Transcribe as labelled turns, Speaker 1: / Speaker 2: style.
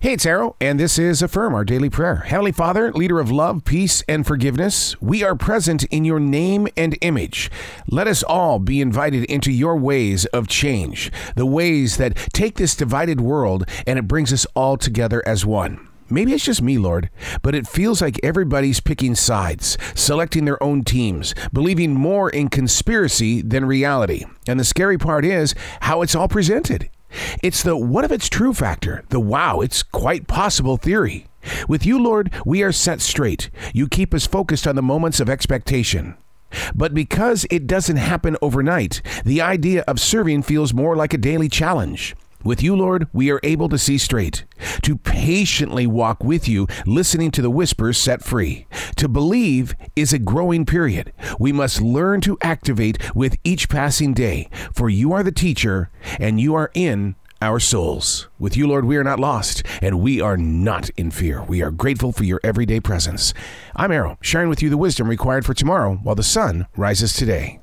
Speaker 1: Hey, it's Arroe, and this is Affirm, our daily prayer. Heavenly Father, leader of love, peace, and forgiveness, we are present in your name and image. Let us all be invited into your ways of change, the ways that take this divided world and it brings us all together as one. Maybe it's just me, Lord, but it feels like everybody's picking sides, selecting their own teams, believing more in conspiracy than reality. And the scary part is how it's all presented. It's the what if it's true factor, the wow, it's quite possible theory. With you, Lord, we are set straight. You keep us focused on the moments of expectation. But because it doesn't happen overnight, the idea of serving feels more like a daily challenge. With you, Lord, we are able to see straight, to patiently walk with you, listening to the whispers set free. To believe is a growing period. We must learn to activate with each passing day, for you are the teacher, and you are in our souls. With you, Lord, we are not lost, and we are not in fear. We are grateful for your everyday presence. I'm Arroe, sharing with you the wisdom required for tomorrow while the sun rises today.